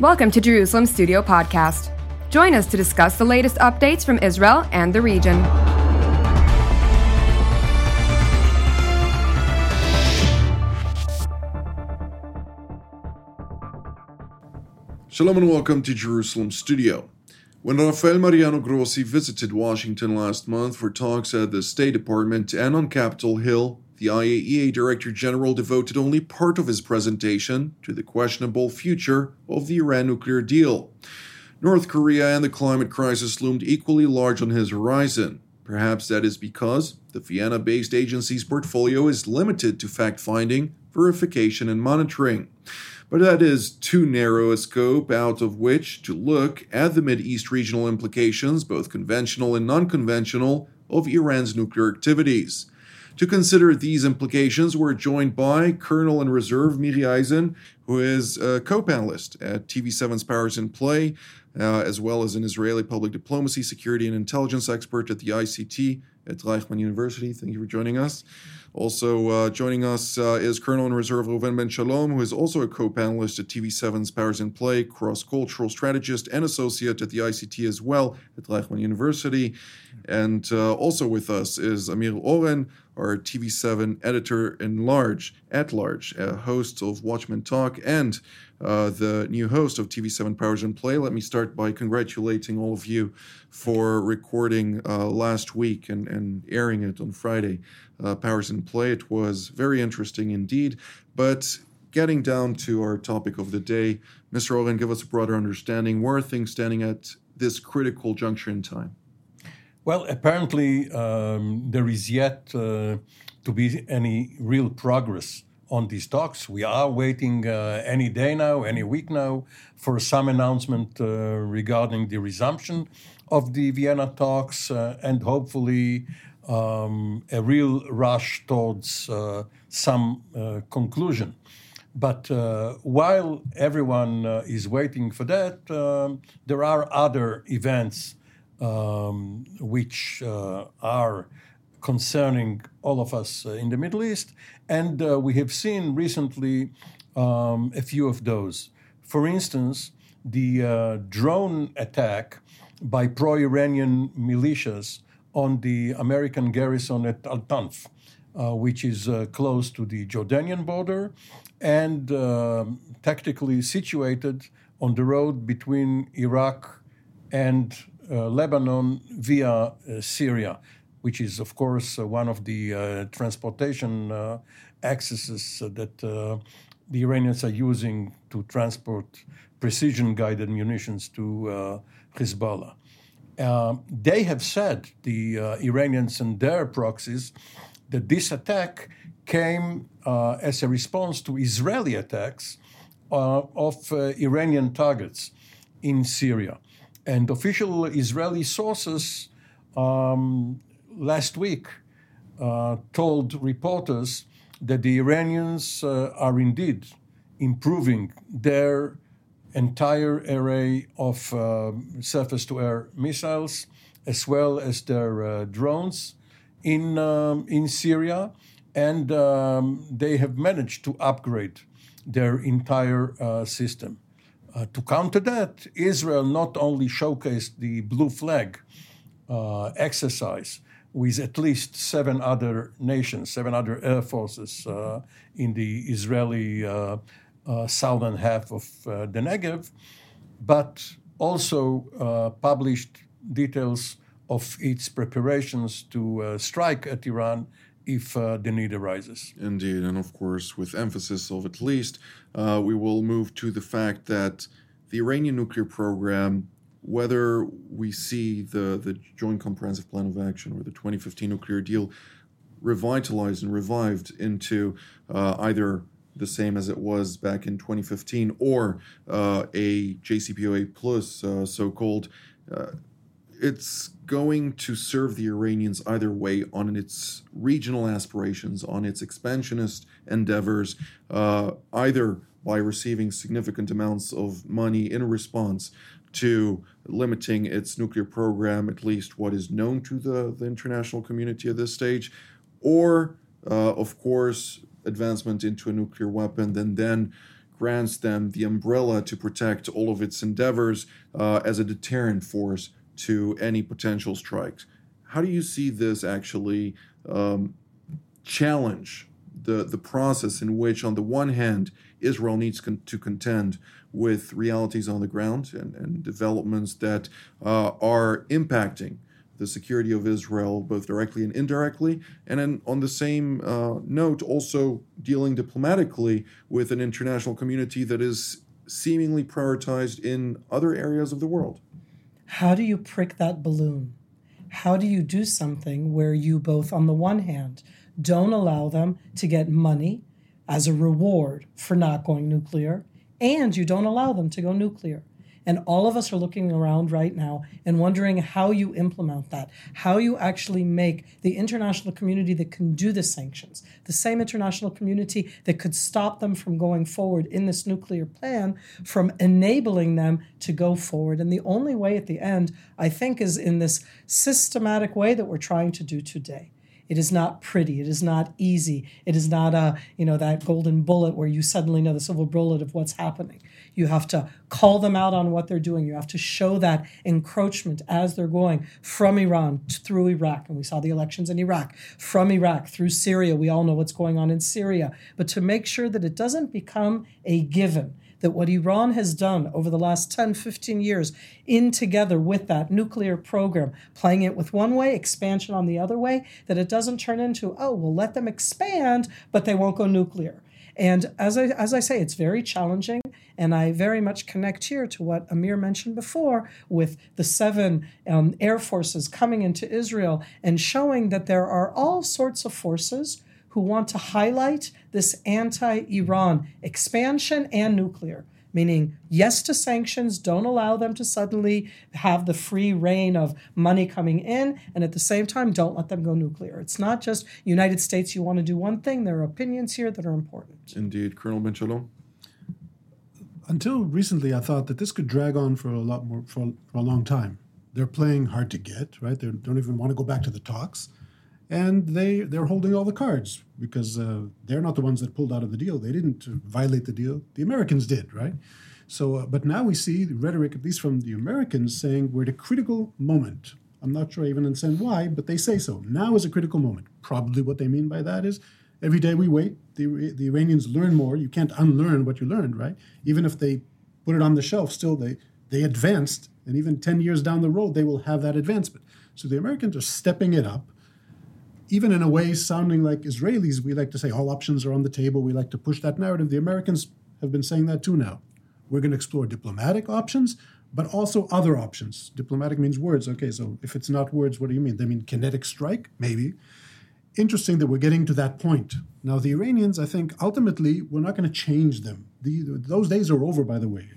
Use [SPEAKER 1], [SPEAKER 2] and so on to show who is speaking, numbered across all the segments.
[SPEAKER 1] Welcome to Jerusalem Studio Podcast. Join us to discuss the latest updates from Israel and the region.
[SPEAKER 2] Shalom and welcome to Jerusalem Studio. When Rafael Mariano Grossi visited Washington last month for talks at the State Department and on Capitol Hill, the IAEA Director General devoted only part of his presentation to the questionable future of the Iran nuclear deal. North Korea and the climate crisis loomed equally large on his horizon. Perhaps that is because the Vienna based agency's portfolio is limited to fact finding, verification, and monitoring. But that is too narrow a scope out of which to look at the East regional implications, both conventional and non conventional, of Iran's nuclear activities. To consider these implications, we're joined by Colonel and Reserve Miri Eisen, who is a co panelist at TV7's Powers in Play, uh, as well as an Israeli public diplomacy, security, and intelligence expert at the ICT at Reichman University. Thank you for joining us. Also uh, joining us uh, is Colonel in Reserve Reuven Ben Shalom, who is also a co-panelist at TV7's Powers in Play, cross-cultural strategist and associate at the ICT as well at Reichman University. And uh, also with us is Amir Oren, our TV7 editor in large, at large, host of Watchmen Talk and uh, the new host of TV7 Powers in Play. Let me start by congratulating all of you for recording uh, last week and, and airing it on Friday. Uh, Powers in Play. It was very interesting indeed. But getting down to our topic of the day, Mr. Oren, give us a broader understanding. Where are things standing at this critical juncture in time?
[SPEAKER 3] Well, apparently, um, there is yet uh, to be any real progress on these talks. We are waiting uh, any day now, any week now, for some announcement uh, regarding the resumption of the Vienna talks uh, and hopefully um, a real rush towards uh, some uh, conclusion. But uh, while everyone is waiting for that, um, there are other events um, which are concerning all of us in the Middle East. And uh, we have seen recently um, a few of those. For instance, the uh, drone attack by pro Iranian militias on the American garrison at Al Tanf, uh, which is uh, close to the Jordanian border and uh, tactically situated on the road between Iraq and Lebanon via Syria which is, of course, uh, one of the uh, transportation uh, accesses that the Iranians are using to transport precision guided munitions to Hezbollah. Uh, they have said, the uh, Iranians and their proxies, that this attack came uh, as a response to Israeli attacks of Iranian targets in Syria. And official Israeli sources um, last week uh, told reporters that the Iranians uh, are indeed improving their entire array of uh, surface to air missiles as well as their uh, drones in, um, in Syria. And um, they have managed to upgrade their entire uh, system. Uh, to counter that, Israel not only showcased the blue flag exercise, with at least seven other nations, seven other air forces uh, in the Israeli uh, uh, southern half of uh, the Negev, but also uh, published details of its preparations to uh, strike at Iran if the need arises.
[SPEAKER 2] Indeed, and of course, with emphasis of at least, we will move to the fact that the Iranian nuclear program whether we see the, the Joint Comprehensive Plan of Action or the 2015 nuclear deal revitalized and revived into uh, either the same as it was back in 2015 or uh, a JCPOA plus uh, so called. Uh, it's going to serve the Iranians either way on its regional aspirations, on its expansionist endeavors, uh, either by receiving significant amounts of money in response to limiting its nuclear program, at least what is known to the, the international community at this stage, or, uh, of course, advancement into a nuclear weapon, then then grants them the umbrella to protect all of its endeavors uh, as a deterrent force to any potential strikes. How do you see this actually um, challenge the, the process in which, on the one hand, Israel needs con- to contend with realities on the ground and, and developments that uh, are impacting the security of Israel, both directly and indirectly, and then on the same uh, note, also dealing diplomatically with an international community that is seemingly prioritized in other areas of the world.
[SPEAKER 4] How do you prick that balloon? How do you do something where you both, on the one hand, don't allow them to get money as a reward for not going nuclear, and you don't allow them to go nuclear? And all of us are looking around right now and wondering how you implement that, how you actually make the international community that can do the sanctions, the same international community that could stop them from going forward in this nuclear plan, from enabling them to go forward. And the only way at the end, I think, is in this systematic way that we're trying to do today. It is not pretty. It is not easy. It is not a, you know, that golden bullet where you suddenly know the silver bullet of what's happening. You have to call them out on what they're doing. You have to show that encroachment as they're going from Iran through Iraq. And we saw the elections in Iraq, from Iraq through Syria. We all know what's going on in Syria. But to make sure that it doesn't become a given that what Iran has done over the last 10, 15 years, in together with that nuclear program, playing it with one way, expansion on the other way, that it doesn't turn into, oh, we'll let them expand, but they won't go nuclear. And as I, as I say, it's very challenging. And I very much connect here to what Amir mentioned before with the seven um, air forces coming into Israel and showing that there are all sorts of forces who want to highlight this anti Iran expansion and nuclear meaning yes to sanctions, don't allow them to suddenly have the free rein of money coming in, and at the same time, don't let them go nuclear. It's not just United States, you want to do one thing, there are opinions here that are important.
[SPEAKER 2] Indeed. Colonel Ben Shalom?
[SPEAKER 5] Until recently, I thought that this could drag on for a lot more, for, for a long time. They're playing hard to get, right? They don't even want to go back to the talks and they they're holding all the cards because uh, they're not the ones that pulled out of the deal. They didn't violate the deal. The Americans did, right? So, uh, but now we see the rhetoric, at least from the Americans, saying we're at a critical moment. I'm not sure I even understand why, but they say so. Now is a critical moment. Probably what they mean by that is every day we wait, the, the Iranians learn more. You can't unlearn what you learned, right? Even if they put it on the shelf, still they they advanced, and even 10 years down the road, they will have that advancement. So the Americans are stepping it up even in a way sounding like Israelis, we like to say all options are on the table. We like to push that narrative. The Americans have been saying that too now. We're going to explore diplomatic options, but also other options. Diplomatic means words. Okay, so if it's not words, what do you mean? They mean kinetic strike? Maybe. Interesting that we're getting to that point. Now, the Iranians, I think, ultimately, we're not going to change them. The, those days are over, by the way.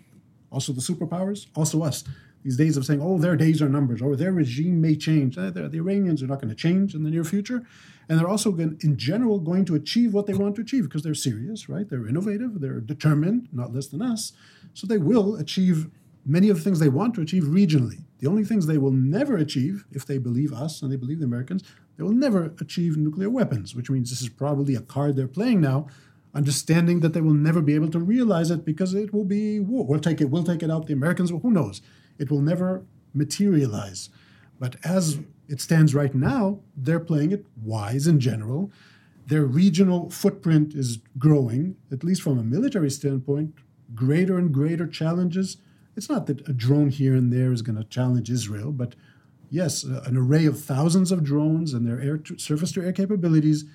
[SPEAKER 5] Also, the superpowers, also us these days of saying, oh, their days are numbers, or their regime may change. Uh, the Iranians are not going to change in the near future. And they're also, going, in general, going to achieve what they want to achieve because they're serious, right? They're innovative, they're determined, not less than us. So they will achieve many of the things they want to achieve regionally. The only things they will never achieve, if they believe us and they believe the Americans, they will never achieve nuclear weapons, which means this is probably a card they're playing now understanding that they will never be able to realize it because it will be war. We'll take it, we'll take it out. The Americans, well, who knows? It will never materialize. But as it stands right now, they're playing it wise in general. Their regional footprint is growing, at least from a military standpoint, greater and greater challenges. It's not that a drone here and there is going to challenge Israel, but yes, an array of thousands of drones and their air surface to air capabilities,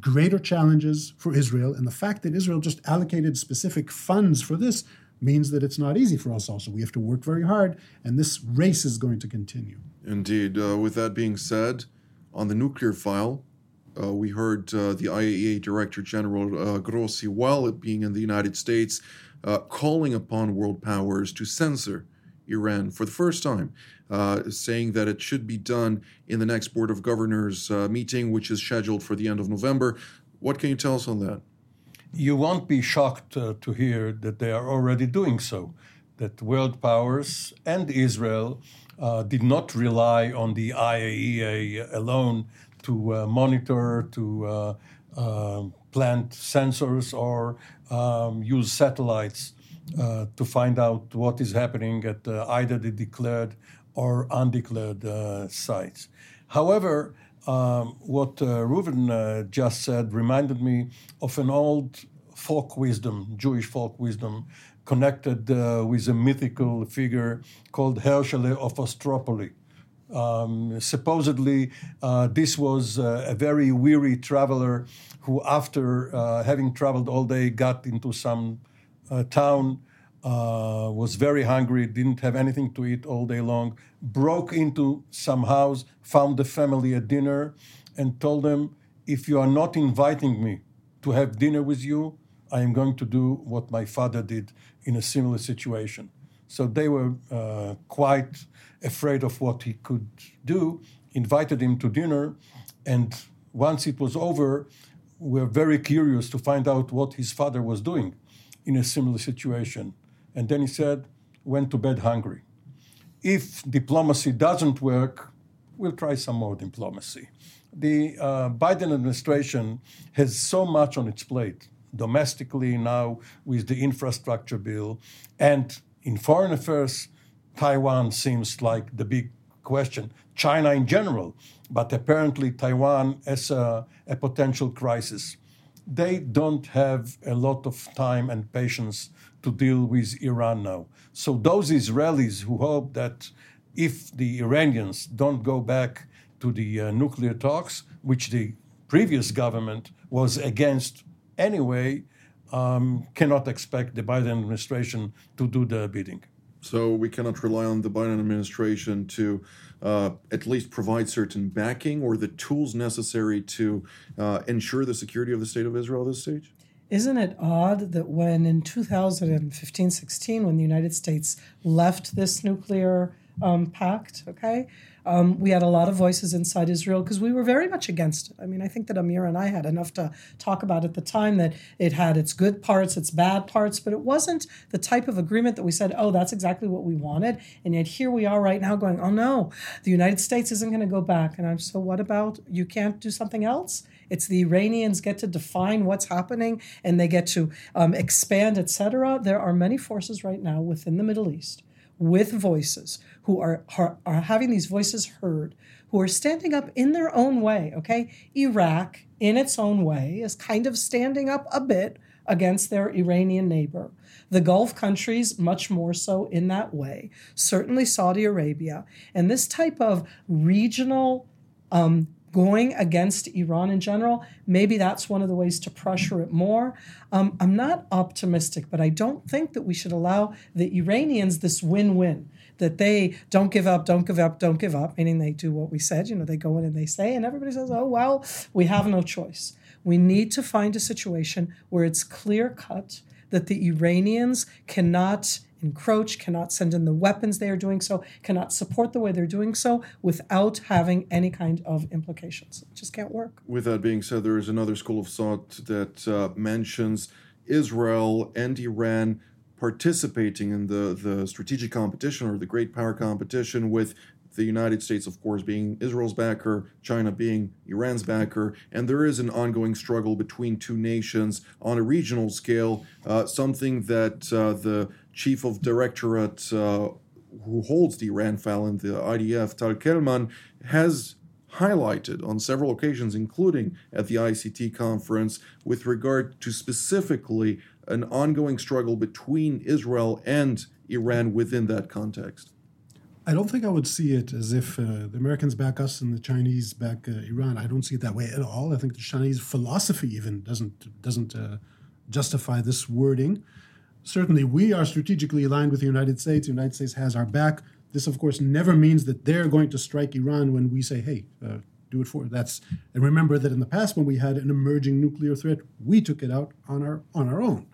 [SPEAKER 5] greater challenges for Israel. And the fact that Israel just allocated specific funds for this means that it's not easy for us also. We have to work very hard, and this race is going to continue.
[SPEAKER 2] Indeed. Uh, with that being said, on the nuclear file, uh, we heard uh, the IAEA Director General uh, Grossi, while being in the United States, uh, calling upon world powers to censor Iran for the first time, uh, saying that it should be done in the next Board of Governors meeting, which is scheduled for the end of November. What can you tell us on that?
[SPEAKER 3] You won't be shocked uh, to hear that they are already doing so, that world powers and Israel uh, did not rely on the IAEA alone to uh, monitor, to uh, uh, plant sensors or um, use satellites uh, to find out what is happening at uh, either the declared or undeclared sites. However, um, what uh, Reuven uh, just said reminded me of an old folk wisdom, Jewish folk wisdom, connected uh, with a mythical figure called Herschel of Ostropoli. Um, supposedly, uh, this was uh, a very weary traveler who, after uh, having traveled all day, got into some uh, town, uh, was very hungry, didn't have anything to eat all day long, broke into some house, found the family at dinner, and told them, If you are not inviting me to have dinner with you, I am going to do what my father did in a similar situation. So they were uh, quite afraid of what he could do, invited him to dinner, and once it was over, were very curious to find out what his father was doing in a similar situation. And then he said, went to bed hungry. If diplomacy doesn't work, we'll try some more diplomacy. The uh, Biden administration has so much on its plate domestically now with the infrastructure bill. And in foreign affairs, Taiwan seems like the big question, China in general, but apparently Taiwan as a, a potential crisis. They don't have a lot of time and patience to deal with Iran now. So, those Israelis who hope that if the Iranians don't go back to the uh, nuclear talks, which the previous government was against anyway, um, cannot expect the Biden administration to do the bidding.
[SPEAKER 2] So we cannot rely on the Biden administration to uh, at least provide certain backing or the tools necessary to uh, ensure the security of the state of Israel at this stage?
[SPEAKER 4] Isn't it odd that when in 2015 16, when the United States left this nuclear um, pact, okay, um, we had a lot of voices inside Israel because we were very much against it. I mean, I think that Amir and I had enough to talk about at the time that it had its good parts, its bad parts, but it wasn't the type of agreement that we said, oh, that's exactly what we wanted. And yet here we are right now going, oh no, the United States isn't going to go back. And I'm so, what about you can't do something else? It's the Iranians get to define what's happening and they get to um, expand, etc. There are many forces right now within the Middle East with voices who are, are, are having these voices heard, who are standing up in their own way, okay? Iraq, in its own way, is kind of standing up a bit against their Iranian neighbor. The Gulf countries, much more so in that way. Certainly Saudi Arabia. And this type of regional um, going against Iran in general, maybe that's one of the ways to pressure it more. Um, I'm not optimistic, but I don't think that we should allow the Iranians this win win that they don't give up, don't give up, don't give up, meaning they do what we said. You know, they go in and they say, and everybody says, oh, well, we have no choice. We need to find a situation where it's clear cut that the Iranians cannot encroach, cannot send in the weapons they are doing so, cannot support the way they're doing so without having any kind of implications. It just can't work.
[SPEAKER 2] With that being said, there is another school of thought that uh, mentions Israel and Iran participating in the, the strategic competition or the great power competition with the United States, of course, being Israel's backer, China being Iran's backer, and there is an ongoing struggle between two nations on a regional scale, uh, something that uh, the chief of directorate uh, who holds the Iran file in the IDF, Tal Kalman, has highlighted on several occasions, including at the ICT conference, with regard to specifically an ongoing struggle between Israel and Iran within that context.
[SPEAKER 5] I don't think I would see it as if uh, the Americans back us and the Chinese back uh, Iran. I don't see it that way at all. I think the Chinese philosophy even doesn't doesn't uh, justify this wording. Certainly, we are strategically aligned with the United States. The United States has our back. This, of course, never means that they're going to strike Iran when we say, "Hey, uh, do it for." That's and remember that in the past, when we had an emerging nuclear threat, we took it out on our on our own.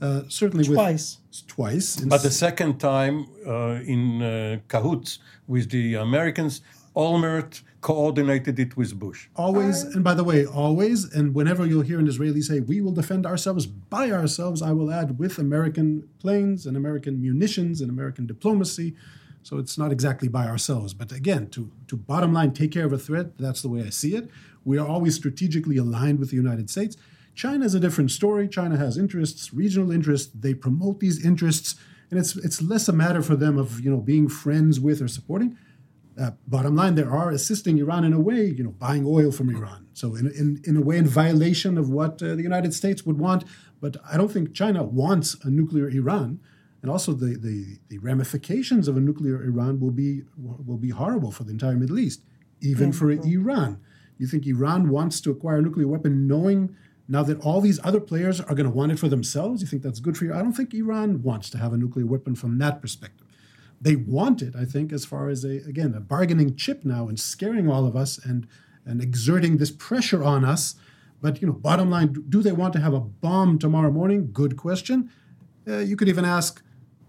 [SPEAKER 5] Uh, certainly
[SPEAKER 4] twice.
[SPEAKER 5] With, twice.
[SPEAKER 3] But the second time uh, in uh, cahoots with the Americans, Olmert coordinated it with Bush.
[SPEAKER 5] Always, and by the way, always, and whenever you'll hear an Israeli say, we will defend ourselves by ourselves, I will add with American planes and American munitions and American diplomacy. So it's not exactly by ourselves. But again, to, to bottom line take care of a threat, that's the way I see it. We are always strategically aligned with the United States. China is a different story. China has interests, regional interests. They promote these interests, and it's it's less a matter for them of you know being friends with or supporting. Uh, bottom line, they are assisting Iran in a way, you know, buying oil from Iran. So in, in, in a way, in violation of what uh, the United States would want. But I don't think China wants a nuclear Iran. And also the, the, the ramifications of a nuclear Iran will be, will be horrible for the entire Middle East, even for Iran. You think Iran wants to acquire a nuclear weapon knowing now that all these other players are going to want it for themselves? You think that's good for you? I don't think Iran wants to have a nuclear weapon from that perspective. They want it, I think, as far as a again a bargaining chip now and scaring all of us and and exerting this pressure on us. But you know, bottom line, do they want to have a bomb tomorrow morning? Good question. Uh, you could even ask,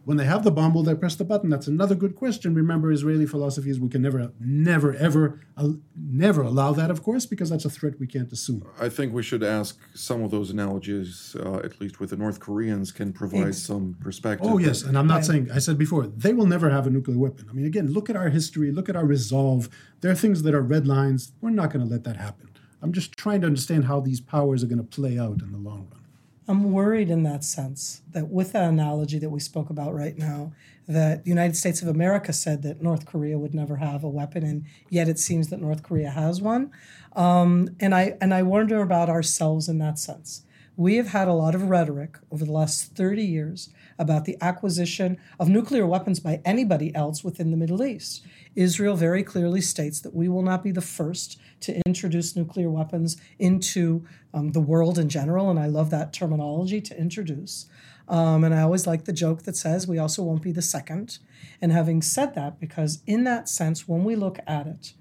[SPEAKER 5] when they have the bomb, will they press the button? That's another good question. Remember, Israeli philosophy is we can never, never, ever, uh, never allow that, of course, because that's a threat we can't assume.
[SPEAKER 2] I think we should ask some of those analogies, uh, at least with the North Koreans, can provide
[SPEAKER 4] Ex-
[SPEAKER 2] some perspective.
[SPEAKER 5] Oh, yes. And I'm not
[SPEAKER 4] Right.
[SPEAKER 5] saying, I said before, they will never have a nuclear weapon. I mean, again, look at our history, look at our resolve. There are things that are red lines. We're not going to let that happen. I'm just trying to understand how these powers are going to play out in the long run.
[SPEAKER 4] I'm worried in that sense that with that analogy that we spoke about right now, that the United States of America said that North Korea would never have a weapon, and yet it seems that North Korea has one. Um, and I and I wonder about ourselves in that sense. We have had a lot of rhetoric over the last 30 years about the acquisition of nuclear weapons by anybody else within the Middle East. Israel very clearly states that we will not be the first to introduce nuclear weapons into um, the world in general, and I love that terminology to introduce. Um, and I always like the joke that says we also won't be the second. And having said that, because in that sense, when we look at it,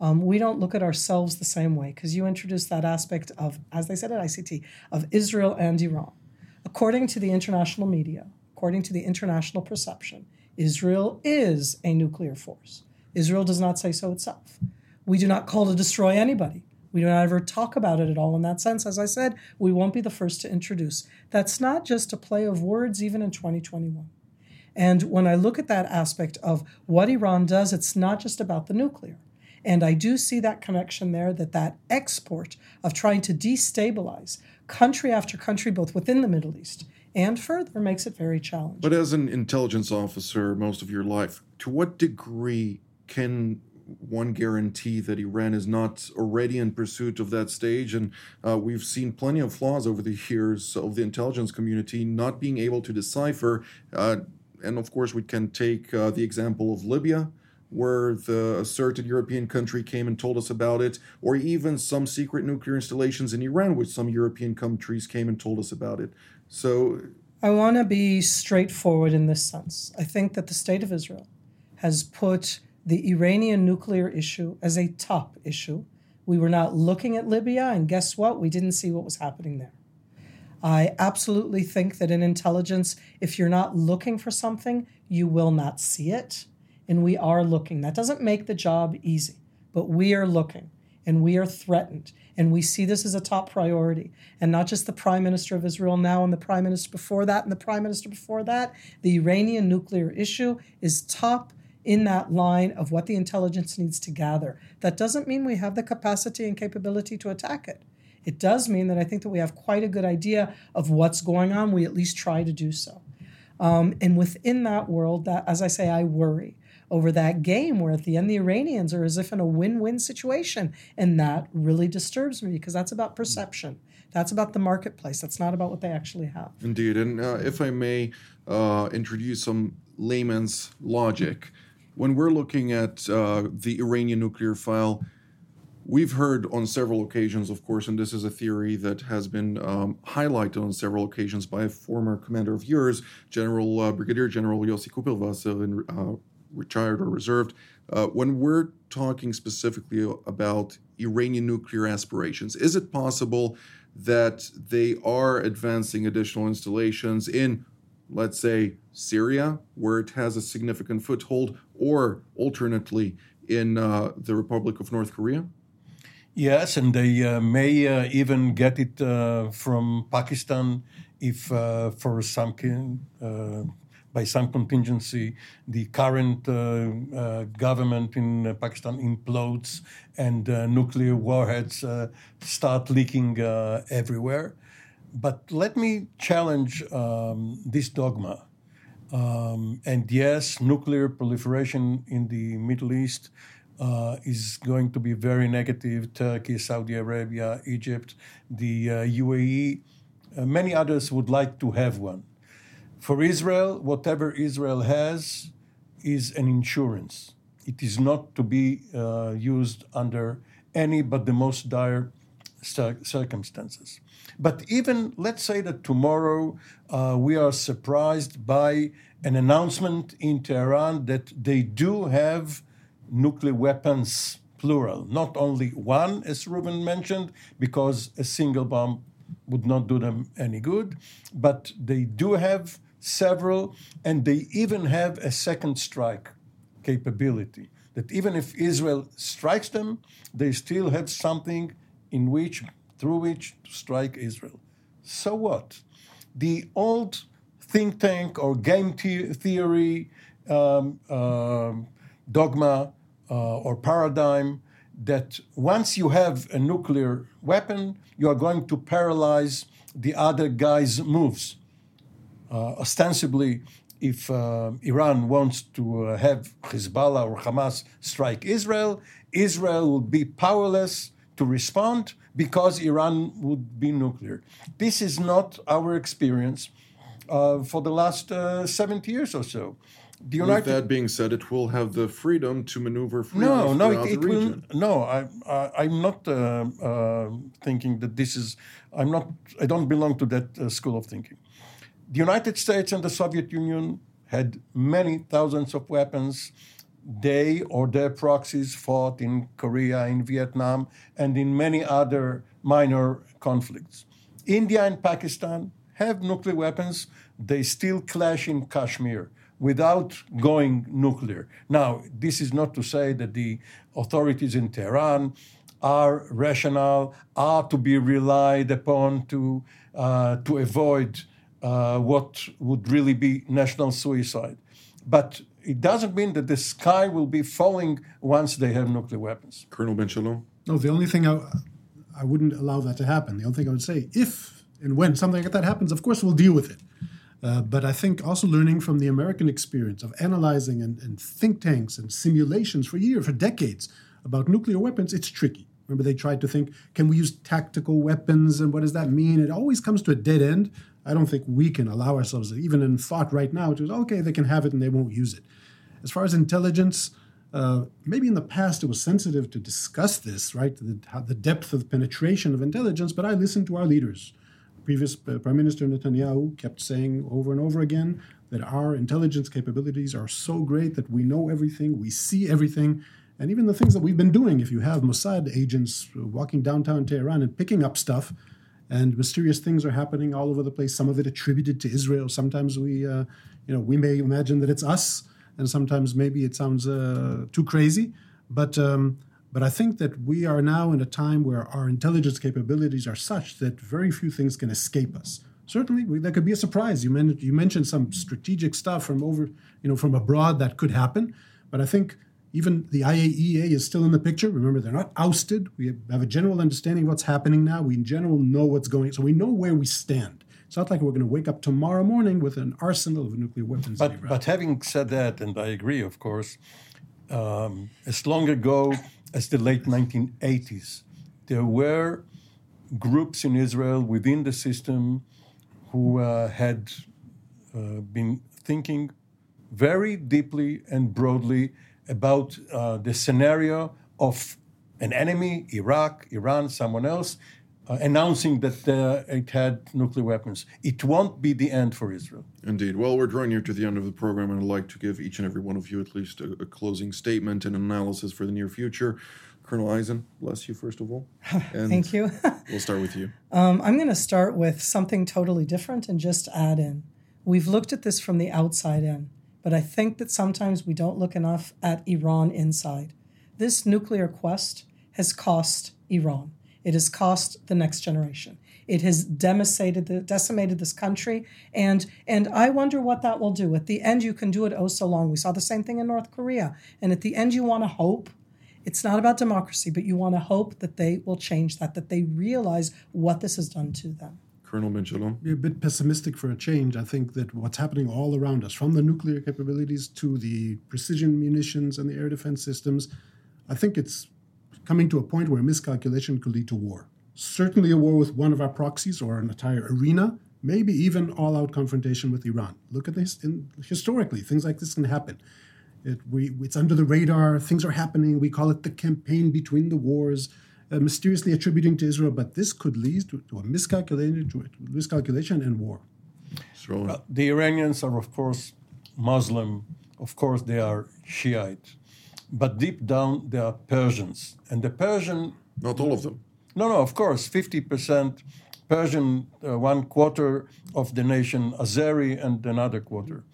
[SPEAKER 4] um, we don't look at ourselves the same way because you introduced that aspect of, as they said at ICT, of Israel and Iran. According to the international media, according to the international perception, Israel is a nuclear force. Israel does not say so itself. We do not call to destroy anybody. We do not ever talk about it at all in that sense. As I said, we won't be the first to introduce. That's not just a play of words, even in 2021. And when I look at that aspect of what Iran does, it's not just about the nuclear. And I do see that connection there that that export of trying to destabilize country after country, both within the Middle East and further, makes it very challenging.
[SPEAKER 2] But as an intelligence officer, most of your life, to what degree can one guarantee that Iran is not already in pursuit of that stage? And uh, we've seen plenty of flaws over the years of the intelligence community not being able to decipher. Uh, and of course, we can take uh, the example of Libya. Where the a certain European country came and told us about it, or even some secret nuclear installations in Iran, which some European countries came and told us about it. So
[SPEAKER 4] I want to be straightforward in this sense. I think that the state of Israel has put the Iranian nuclear issue as a top issue. We were not looking at Libya, and guess what? We didn't see what was happening there. I absolutely think that in intelligence, if you're not looking for something, you will not see it. And we are looking. That doesn't make the job easy, but we are looking and we are threatened. And we see this as a top priority. And not just the prime minister of Israel now and the prime minister before that and the prime minister before that. The Iranian nuclear issue is top in that line of what the intelligence needs to gather. That doesn't mean we have the capacity and capability to attack it. It does mean that I think that we have quite a good idea of what's going on. We at least try to do so. Um, and within that world, that as I say, I worry over that game where at the end the Iranians are as if in a win-win situation, and that really disturbs me because that's about perception. That's about the marketplace. That's not about what they actually have.
[SPEAKER 2] Indeed. And uh, if I may uh, introduce some layman's logic, when we're looking at uh, the Iranian nuclear file, we've heard on several occasions, of course, and this is a theory that has been um, highlighted on several occasions by a former commander of yours, General uh, Brigadier General Yossi in, uh, retired or reserved. Uh, when we're talking specifically about Iranian nuclear aspirations, is it possible that they are advancing additional installations in, let's say, Syria, where it has a significant foothold, or alternately in uh, the Republic of North Korea?
[SPEAKER 3] Yes, and they uh, may uh, even get it uh, from Pakistan if, uh, for some uh, by some contingency, the current uh, uh, government in uh, Pakistan implodes and nuclear warheads start leaking everywhere. But let me challenge um, this dogma. Um, and yes, nuclear proliferation in the Middle East uh, is going to be very negative. Turkey, Saudi Arabia, Egypt, the uh, UAE, uh, many others would like to have one. For Israel, whatever Israel has is an insurance. It is not to be uh, used under any but the most dire circumstances. But even let's say that tomorrow uh, we are surprised by an announcement in Tehran that they do have nuclear weapons, plural, not only one, as Reuven mentioned, because a single bomb would not do them any good, but they do have several, and they even have a second strike capability. That even if Israel strikes them, they still have something in which, through which to strike Israel. So what? The old think tank or game the- theory um, uh, dogma uh, or paradigm that once you have a nuclear weapon, you are going to paralyze the other guy's moves. Uh, ostensibly, if uh, Iran wants to uh, have Hezbollah or Hamas strike Israel, Israel will be powerless to respond because Iran would be nuclear. This is not our experience uh, for the last uh, 70 years or so.
[SPEAKER 2] The United With that being said, it will have the freedom to maneuver freely
[SPEAKER 3] no, no,
[SPEAKER 2] it, it will.
[SPEAKER 3] No, I, I, am not uh, uh, thinking that this is. I'm not. I don't belong to that uh, school of thinking. The United States and the Soviet Union had many thousands of weapons. They or their proxies fought in Korea, in Vietnam, and in many other minor conflicts. India and Pakistan have nuclear weapons. They still clash in Kashmir without going nuclear. Now, this is not to say that the authorities in Tehran are rational, are to be relied upon to, uh, to avoid uh, what would really be national suicide. But it doesn't mean that the sky will be falling once they have nuclear weapons.
[SPEAKER 2] Colonel Ben Shalom?
[SPEAKER 5] No, the only thing I, I wouldn't allow that to happen. The only thing I would say, if and when something like that happens, of course we'll deal with it. Uh, but I think also learning from the American experience of analyzing and, and, think tanks and simulations for years, for decades about nuclear weapons, it's tricky. Remember, they tried to think, can we use tactical weapons and what does that mean? It always comes to a dead end. I don't think we can allow ourselves, even in thought right now, to okay, they can have it and they won't use it. As far as intelligence, uh, maybe in the past it was sensitive to discuss this, right? The, the depth of penetration of intelligence, but I listened to our leaders previous uh, Prime Minister Netanyahu kept saying over and over again that our intelligence capabilities are so great that we know everything, we see everything, and even the things that we've been doing. If you have Mossad agents walking downtown Tehran and picking up stuff, and mysterious things are happening all over the place. Some of it attributed to Israel. Sometimes we, uh, you know, we may imagine that it's us, and sometimes maybe it sounds uh, too crazy. But um, but I think that we are now in a time where our intelligence capabilities are such that very few things can escape us. Certainly, we, that could be a surprise. You, men- you mentioned some strategic stuff from over, you know, from abroad that could happen. But I think even the IAEA is still in the picture. Remember, they're not ousted. We have a general understanding of what's happening now. We in general know what's going. So we know where we stand. It's not like we're going to wake up tomorrow morning with an arsenal of nuclear weapons.
[SPEAKER 3] But, but having said that, and I agree, of course, um, as long ago as the late 1980s. There were groups in Israel within the system who uh, had uh, been thinking very deeply and broadly about uh, the scenario of an enemy, Iraq, Iran, someone else, uh, announcing that uh, it had nuclear weapons. It won't be the end for Israel.
[SPEAKER 2] Indeed. Well, we're drawing near to the end of the program, and I'd like to give each and every one of you at least a, a closing statement and analysis for the near future. Colonel Eisen, bless you, first of all.
[SPEAKER 4] And Thank you.
[SPEAKER 2] we'll start with you.
[SPEAKER 4] Um, I'm going to start with something totally different and just add in. We've looked at this from the outside in, but I think that sometimes we don't look enough at Iran inside. This nuclear quest has cost Iran. It has cost the next generation. It has decimated the, decimated this country, and and I wonder what that will do. At the end, you can do it oh so long. We saw the same thing in North Korea, and at the end, you want to hope. It's not about democracy, but you want to hope that they will change that, that they realize what this has done to them.
[SPEAKER 2] Colonel Ben Shalom?
[SPEAKER 5] a bit pessimistic for a change. I think that what's happening all around us, from the nuclear capabilities to the precision munitions and the air defense systems, I think it's coming to a point where miscalculation could lead to war. Certainly, a war with one of our proxies or an entire arena, maybe even all out confrontation with Iran. Look at this in, historically, things like this can happen. It, we, it's under the radar, things are happening. We call it the campaign between the wars, uh, mysteriously attributing to Israel, but this could lead to, to a miscalculation, to a miscalculation and war.
[SPEAKER 3] Uh, the Iranians are, of course, Muslim. Of course, they are Shiite but deep down they are Persians. And the Persian.
[SPEAKER 2] Not all of them.
[SPEAKER 3] No, no, of course, 50% Persian, uh, one quarter of the nation Azeri, and another quarter.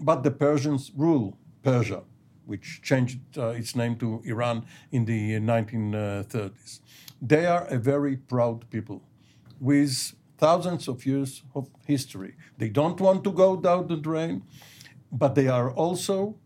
[SPEAKER 3] But the Persians rule Persia, which changed uh, its name to Iran in the 1930s. They are a very proud people with thousands of years of history. They don't want to go down the drain, but they are also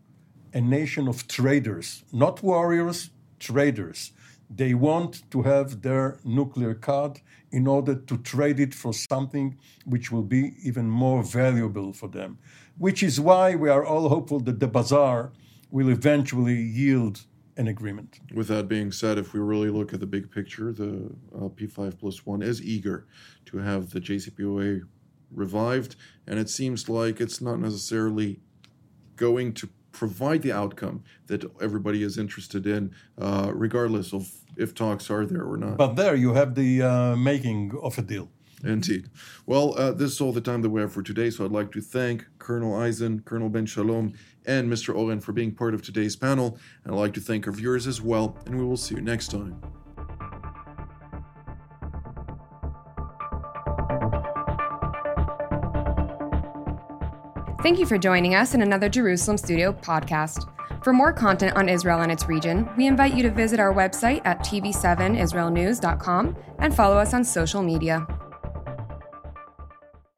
[SPEAKER 3] a nation of traders, not warriors, traders. They want to have their nuclear card in order to trade it for something which will be even more valuable for them, which is why we are all hopeful that the bazaar will eventually yield an agreement.
[SPEAKER 2] With that being said, if we really look at the big picture, the uh, P5 plus one is eager to have the JCPOA revived, and it seems like it's not necessarily going to provide the outcome that everybody is interested in, uh, regardless of if talks are there or not.
[SPEAKER 3] But there you have the uh, making of a deal.
[SPEAKER 2] Indeed. Well, uh, this is all the time that we have for today. So I'd like to thank Colonel Eisen, Colonel Ben Shalom, and Mr. Oren for being part of today's panel. And I'd like to thank our viewers as well. And we will see you next time.
[SPEAKER 1] Thank you for joining us in another Jerusalem Studio podcast. For more content on Israel and its region, we invite you to visit our website at tv7israelnews.com and follow us on social media.